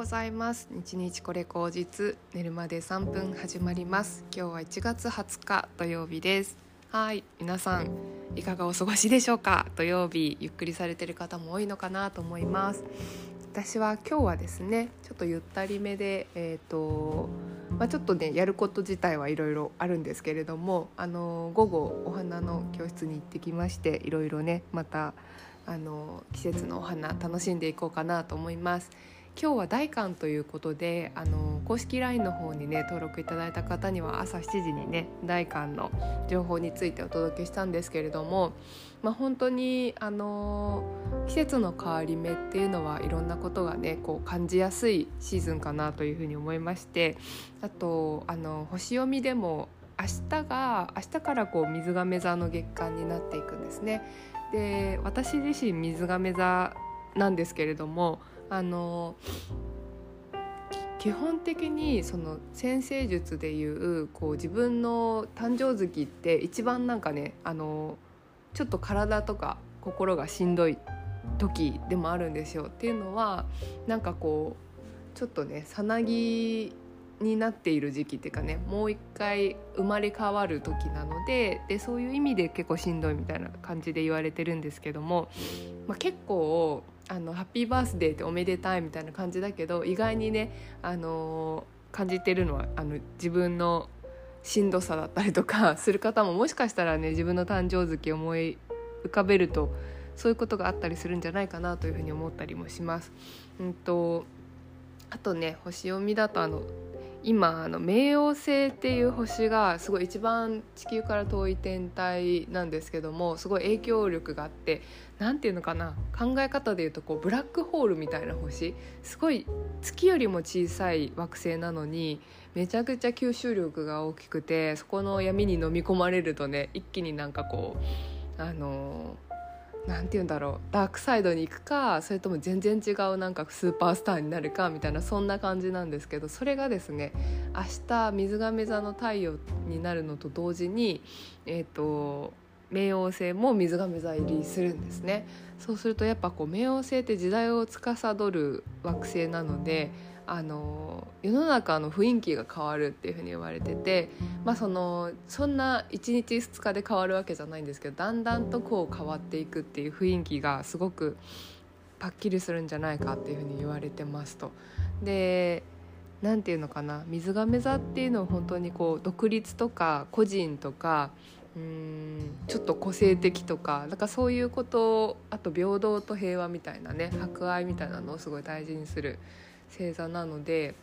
ございます。日日これ口実寝るまで3分始まります。今日は1月20日土曜日です。はい皆さんいかがお過ごしでしょうか？土曜日ゆっくりされてる方も多いのかなと思います。私は今日はですねちょっとゆったりめでえっ、ー、とまあ、ちょっとねやること自体はいろいろあるんですけれどもあの午後お花の教室に行ってきましていろいろねまたあの季節のお花楽しんでいこうかなと思います。今日は大寒ということであの公式 LINE の方にね登録いただいた方には朝7時にね大寒の情報についてお届けしたんですけれども、まあ、本当にあの季節の変わり目っていうのはいろんなことがねこう感じやすいシーズンかなというふうに思いましてあとあの星読みでも明日が明日からこう水亀座の月間になっていくんですね。で私自身水亀座なんですけれどもあの基本的にその先生術でいうこう自分の誕生月って一番なんかねあのちょっと体とか心がしんどい時でもあるんですよ。っていうのはなんかこうちょっとねさなぎになっている時期っていうかねもう一回生まれ変わる時なのででそういう意味で結構しんどいみたいな感じで言われてるんですけども、まあ、結構あのハッピーバースデーっておめでたいみたいな感じだけど意外にね、あの、感じてるのはあの自分のしんどさだったりとか する方ももしかしたらね自分の誕生月思い浮かべるとそういうことがあったりするんじゃないかなというふうに思ったりもします。うんとあとね星読みだとあの今あの冥王星っていう星がすごい一番地球から遠い天体なんですけどもすごい影響力があって何て言うのかな考え方で言うとこうブラックホールみたいな星。すごい月よりも小さい惑星なのにめちゃくちゃ吸収力が大きくてそこの闇に飲み込まれるとね一気になんかこうあのー何て言うんだろうダークサイドに行くかそれとも全然違うなんかスーパースターになるかみたいなそんな感じなんですけどそれがですね明日水亀座の太陽になるのと同時にえっ、ー、と冥王星も水亀座入りするんですね。そうするとやっぱこう冥王星って時代を司る惑星なのであの世の中の雰囲気が変わるっていうふうに言われてて、まあ、そのそんな1日2日で変わるわけじゃないんですけどだんだんとこう変わっていくっていう雰囲気がすごくパッキリするんじゃないかっていうふうに言われてますと。で何て言うのかな水亀座っていうのは本当にこう独立とか個人とかうんちょっと個性的とかなんかそういうことあと平等と平和みたいなね博愛みたいなのをすごい大事にする星座なので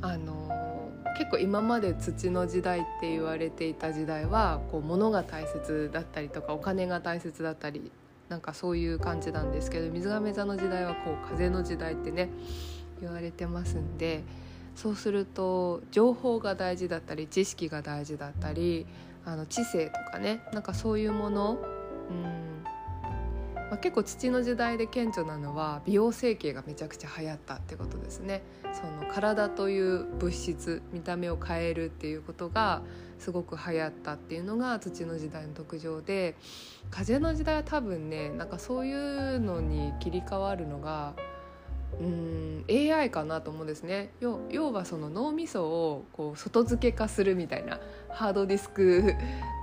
あの結構今まで土の時代って言われていた時代はこう物が大切だったりとかお金が大切だったりなんかそういう感じなんですけど水亀座の時代はこう風の時代ってね言われてますんでそうすると情報が大事だったり知識が大事だったりあの知性とかねなんかそういうもの、うんまあ、結構土の時代で顕著なのは美容整形がめちゃくちゃ流行ったってことですね。その体という物質見た目を変えるっていうことがすごく流行ったっていうのが土の時代の特徴で風の時代は多分ねなんかそういうのに切り替わるのがうん AI かなと思うんですね。要はその脳みそをこう外付け化するみたいなハードディスク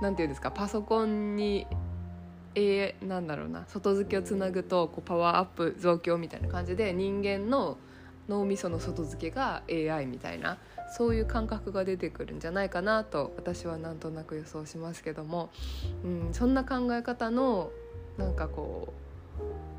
なんていうんですかパソコンにえー、なんだろうな。外付けをつなぐとこうパワーアップ増強みたいな感じで人間の脳みその外付けが AI みたいなそういう感覚が出てくるんじゃないかなと私はなんとなく予想しますけども、うん、そんな考え方のなんかこう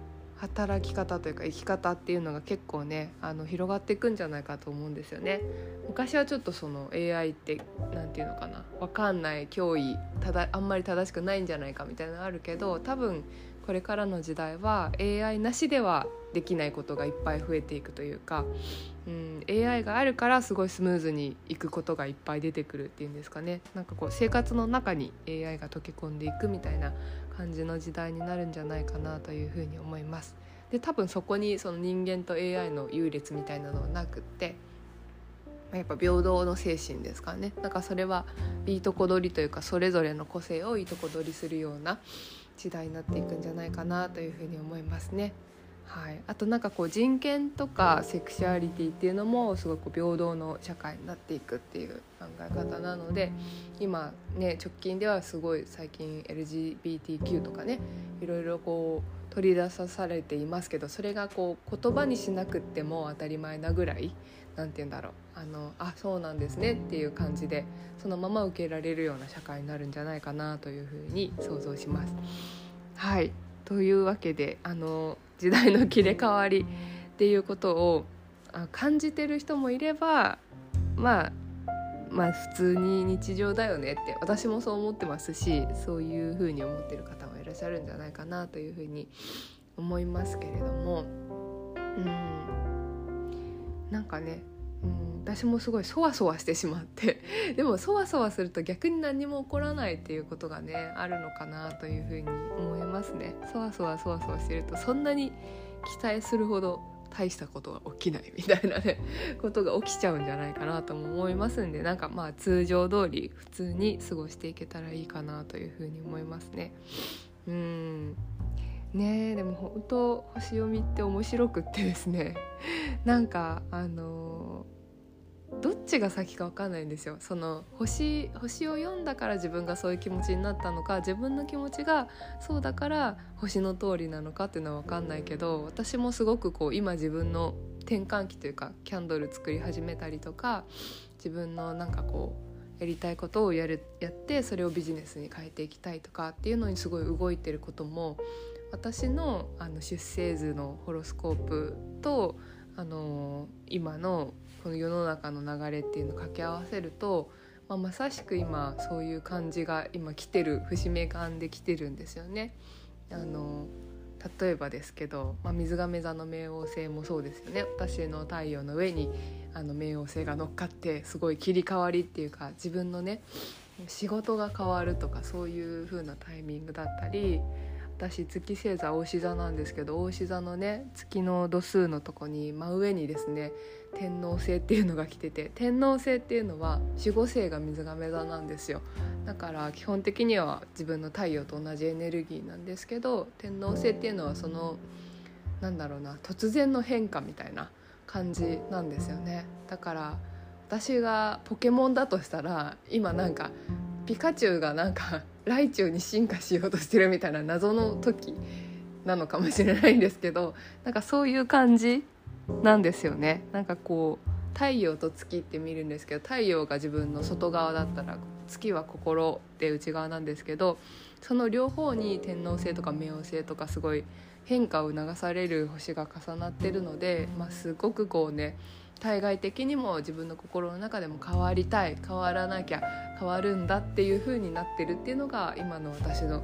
働き方というか生き方っていうのが結構ねあの広がっていくんじゃないかと思うんですよね。昔はちょっとその AI って何て言うのかな分かんない脅威ただあんまり正しくないんじゃないかみたいなのあるけど多分これからの時代は AI なしではできないことがいっぱい増えていくというか、うん、AI があるからすごいスムーズにいくことがいっぱい出てくるっていうんですかねなんかこう生活の中に AI が溶け込んでいくみたいな感じの時代になるんじゃないかなというふうに思います。で多分そこにその人間と AI の優劣みたいなのはなくってやっぱ平等の精神ですかねなんかそれはいいとこ取りというかそれぞれの個性をいいとこ取りするような時代になっていくんじゃないかなというふうに思いますね。はい、あとなんかこう人権とかセクシュアリティっていうのもすごく平等の社会になっていくっていう考え方なので今ね直近ではすごい最近 LGBTQ とかねいろいろこう取り出さされていますけどそれがこう言葉にしなくても当たり前なぐらい何て言うんだろう。あのあそうなんですねっていう感じでそのまま受けられるような社会になるんじゃないかなというふうに想像します。はい。というわけであの時代の切れ替わりっていうことを感じてる人もいればまあまあ普通に日常だよねって私もそう思ってますしそういうふうに思ってる方もいらっしゃるんじゃないかなというふうに思いますけれども。うん。なんかね、私もすごいそわそわしてしまって でもそわそわすると逆に何も起こらないっていうことがねあるのかなというふうに思いますね。そわそわそわそわしてるとそんなに期待するほど大したことが起きないみたいなね ことが起きちゃうんじゃないかなとも思いますんでなんかまあ通常通り普通に過ごしていけたらいいかなというふうに思いますね。うん。ねでも本当星読みって面白くってですね。なんかあのどっちが先か分かんないんですよ。その星星を読んだから自分がそういう気持ちになったのか自分の気持ちがそうだから星の通りなのかっていうのは分かんないけど私もすごくこう今自分の転換期というかキャンドル作り始めたりとか自分のなんかこうやりたいことをやるやってそれをビジネスに変えていきたいとかっていうのにすごい動いてることも私のあの出生図のホロスコープとあの今のこの世の中の流れっていうのを掛け合わせると、まあ、まさしく今そういう感じが今来てる節目感で来てるんですよね。あの例えばですけど、まあ、水亀座の冥王星もそうですよね私の太陽の上にあの冥王星が乗っかってすごい切り替わりっていうか自分のね仕事が変わるとかそういう風なタイミングだったり私月星座牡牛座なんですけど牡牛座のね月の度数のとこに真上にですね天王星っていうのが来てて天王星っていうのは守護星が水亀座なんですよ。だから基本的には自分の太陽と同じエネルギーなんですけど天王星っていうのはそのなんだろうな突然の変化みたいな感じなんですよね。だから私がポケモンだとしたら今なんかピカチュウがなんかライチュウに進化しようとしてるみたいな謎の時なのかもしれないんですけどなんかそういう感じなんですよね。なんかこう太陽と月って見るんですけど太陽が自分の外側だったら月は心で内側なんですけどその両方に天王星とか冥王星とかすごい変化を流される星が重なってるので、まあ、すごくこうね対外的にも自分の心の中でも変わりたい変わらなきゃ変わるんだっていう風になってるっていうのが今の私の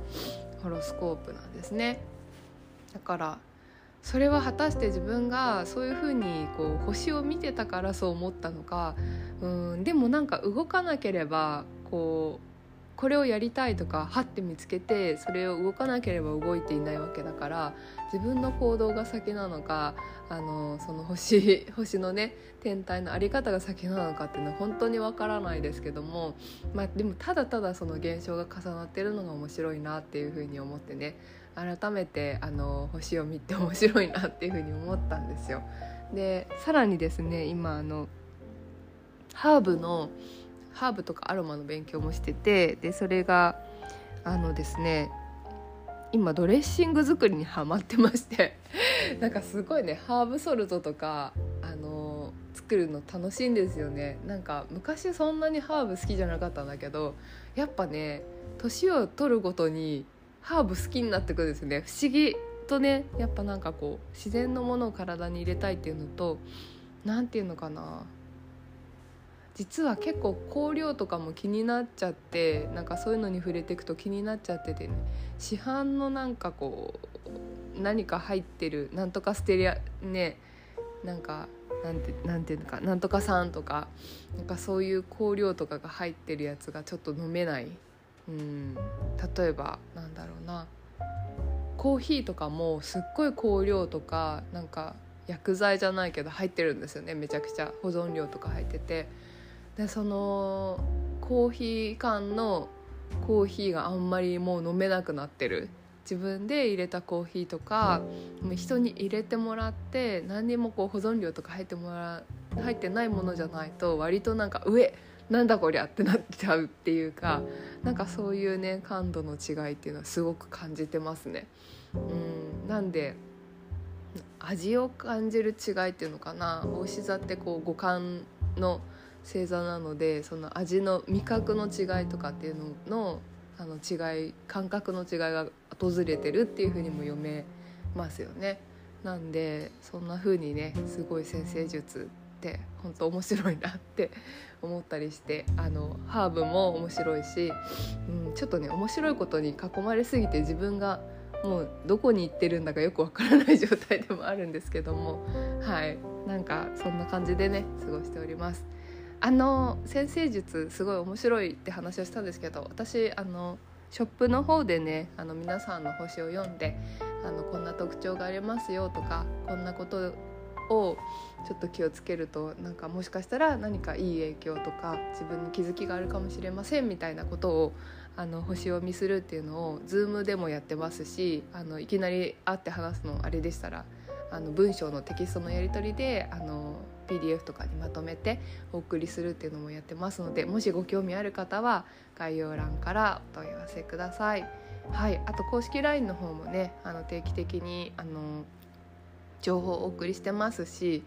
ホロスコープなんですね。だからそれは果たして自分がそういう風にこう星を見てたからそう思ったのかうんでもなんか動かなければこうこれをやりたいとかはって見つけてそれを動かなければ動いていないわけだから自分の行動が先なのかあのその星 星のね天体の在り方が先なのかっていうのは本当にわからないですけども、まあ、でもただただその現象が重なってるのが面白いなっていうふうに思ってね改めてあの星を見て面白いなっていうふうに思ったんですよ。でさらにですね今あのハーブのハーブとかアロマの勉強もしててでそれがあのですね今ドレッシング作りにハマってましてなんかすごいねハーブソルトとかあの作るの楽しいんですよね。なんか昔そんなにハーブ好きじゃなかったんだけどやっぱね年を取るごとにハーブ好きになってくるんですね。不思議とねやっぱなんかこう自然のものを体に入れたいっていうのと何て言うのかな実は結構香料とかも気になっちゃってなんかそういうのに触れていくと気になっちゃっててね。市販のなんかこう何か入ってるなんとかステレアねなんかなんてなんていうのかなんとか酸とかなんかそういう香料とかが入ってるやつがちょっと飲めない、うん、例えばなんだろうな。コーヒーとかもすっごい香料とかなんか薬剤じゃないけど入ってるんですよね。めちゃくちゃ保存料とか入ってて。でそのコーヒー缶のコーヒーがあんまりもう飲めなくなってる自分で入れたコーヒーとか人に入れてもらって何にもこう保存料とか入ってもら入ってないものじゃないと割となんか上なんだこりゃってなっちゃうっていうかなんかそういうね感度の違いっていうのはすごく感じてますね。うんなんで味を感じる違いっていうのかなお牛座ってこう五感の星座なのでその味の味覚の違いとかっていうののあの違い感覚の違いが訪れてるっていうふうにも読めますよね。なんでそんな風にねすごい先生術って本当面白いなって思ったりしてあのハーブも面白いし、うん、ちょっとね面白いことに囲まれすぎて自分がもうどこに行ってるんだかよくわからない状態でもあるんですけどもはいなんかそんな感じでね過ごしております。あの先生術すごい面白いって話をしたんですけど私あのショップの方でねあの皆さんの星を読んであのこんな特徴がありますよとかこんなことをちょっと気をつけるとなんかもしかしたら何かいい影響とか自分に気づきがあるかもしれませんみたいなことをあの星読みするっていうのを Zoom でもやってますしあのいきなり会って話すのあれでしたらあの文章のテキストのやり取りであの PDF とかにまとめてお送りするっていうのもやってますのでもしご興味ある方は概要欄からお問い合わせください。はい、あと公式 LINE の方もねあの定期的にあの情報をお送りしてますし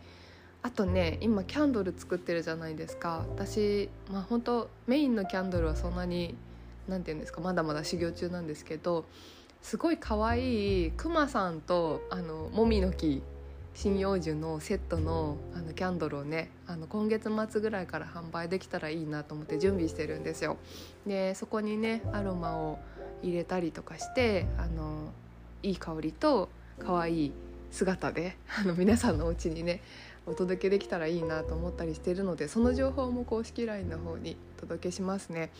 あとね今キャンドル作ってるじゃないですか私まあ本当メインのキャンドルはそんなに何て言うんですかまだまだ修行中なんですけどすごい可愛いクマさんとあのもみの木針葉樹のセットのあのキャンドルをねあの今月末ぐらいから販売できたらいいなと思って準備してるんですよ。でそこにねアロマを入れたりとかしてあのいい香りと可愛い姿であの皆さんのお家にねお届けできたらいいなと思ったりしてるのでその情報も公式 LINE の方にお届けしますね。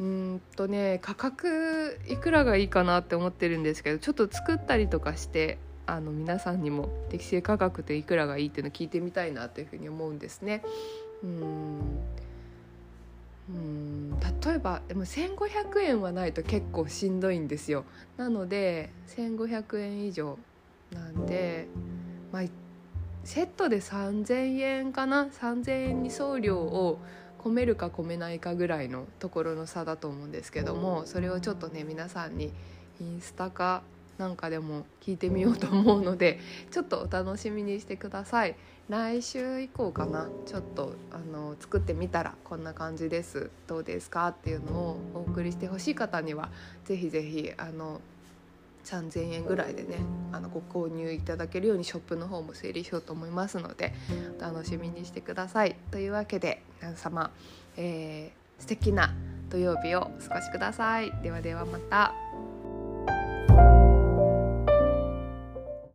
うんとね価格いくらがいいかなって思ってるんですけどちょっと作ったりとかしてあの皆さんにも適正価格っていくらがいい？っていうの聞いてみたいなというふうに思うんですね。うんうん例えばでも1,500円はないと結構しんどいんですよ。なので1,500円以上なんで、まあ、セットで3,000円かな？3,000円に送料を込めるか込めないかぐらいのところの差だと思うんですけどもそれをちょっとね皆さんにインスタかなんかでも聞いてみようと思うのでちょっとお楽しみにしてください来週以降かな？ちょっとあの作ってみたらこんな感じですどうですか？っていうのをお送りしてほしい方には是非是非あの3,000円ぐらいでねあのご購入いただけるようにショップの方も整理しようと思いますのでお楽しみにしてください。というわけで皆様、えー、素敵な土曜日をお過ごしください。ではではまた。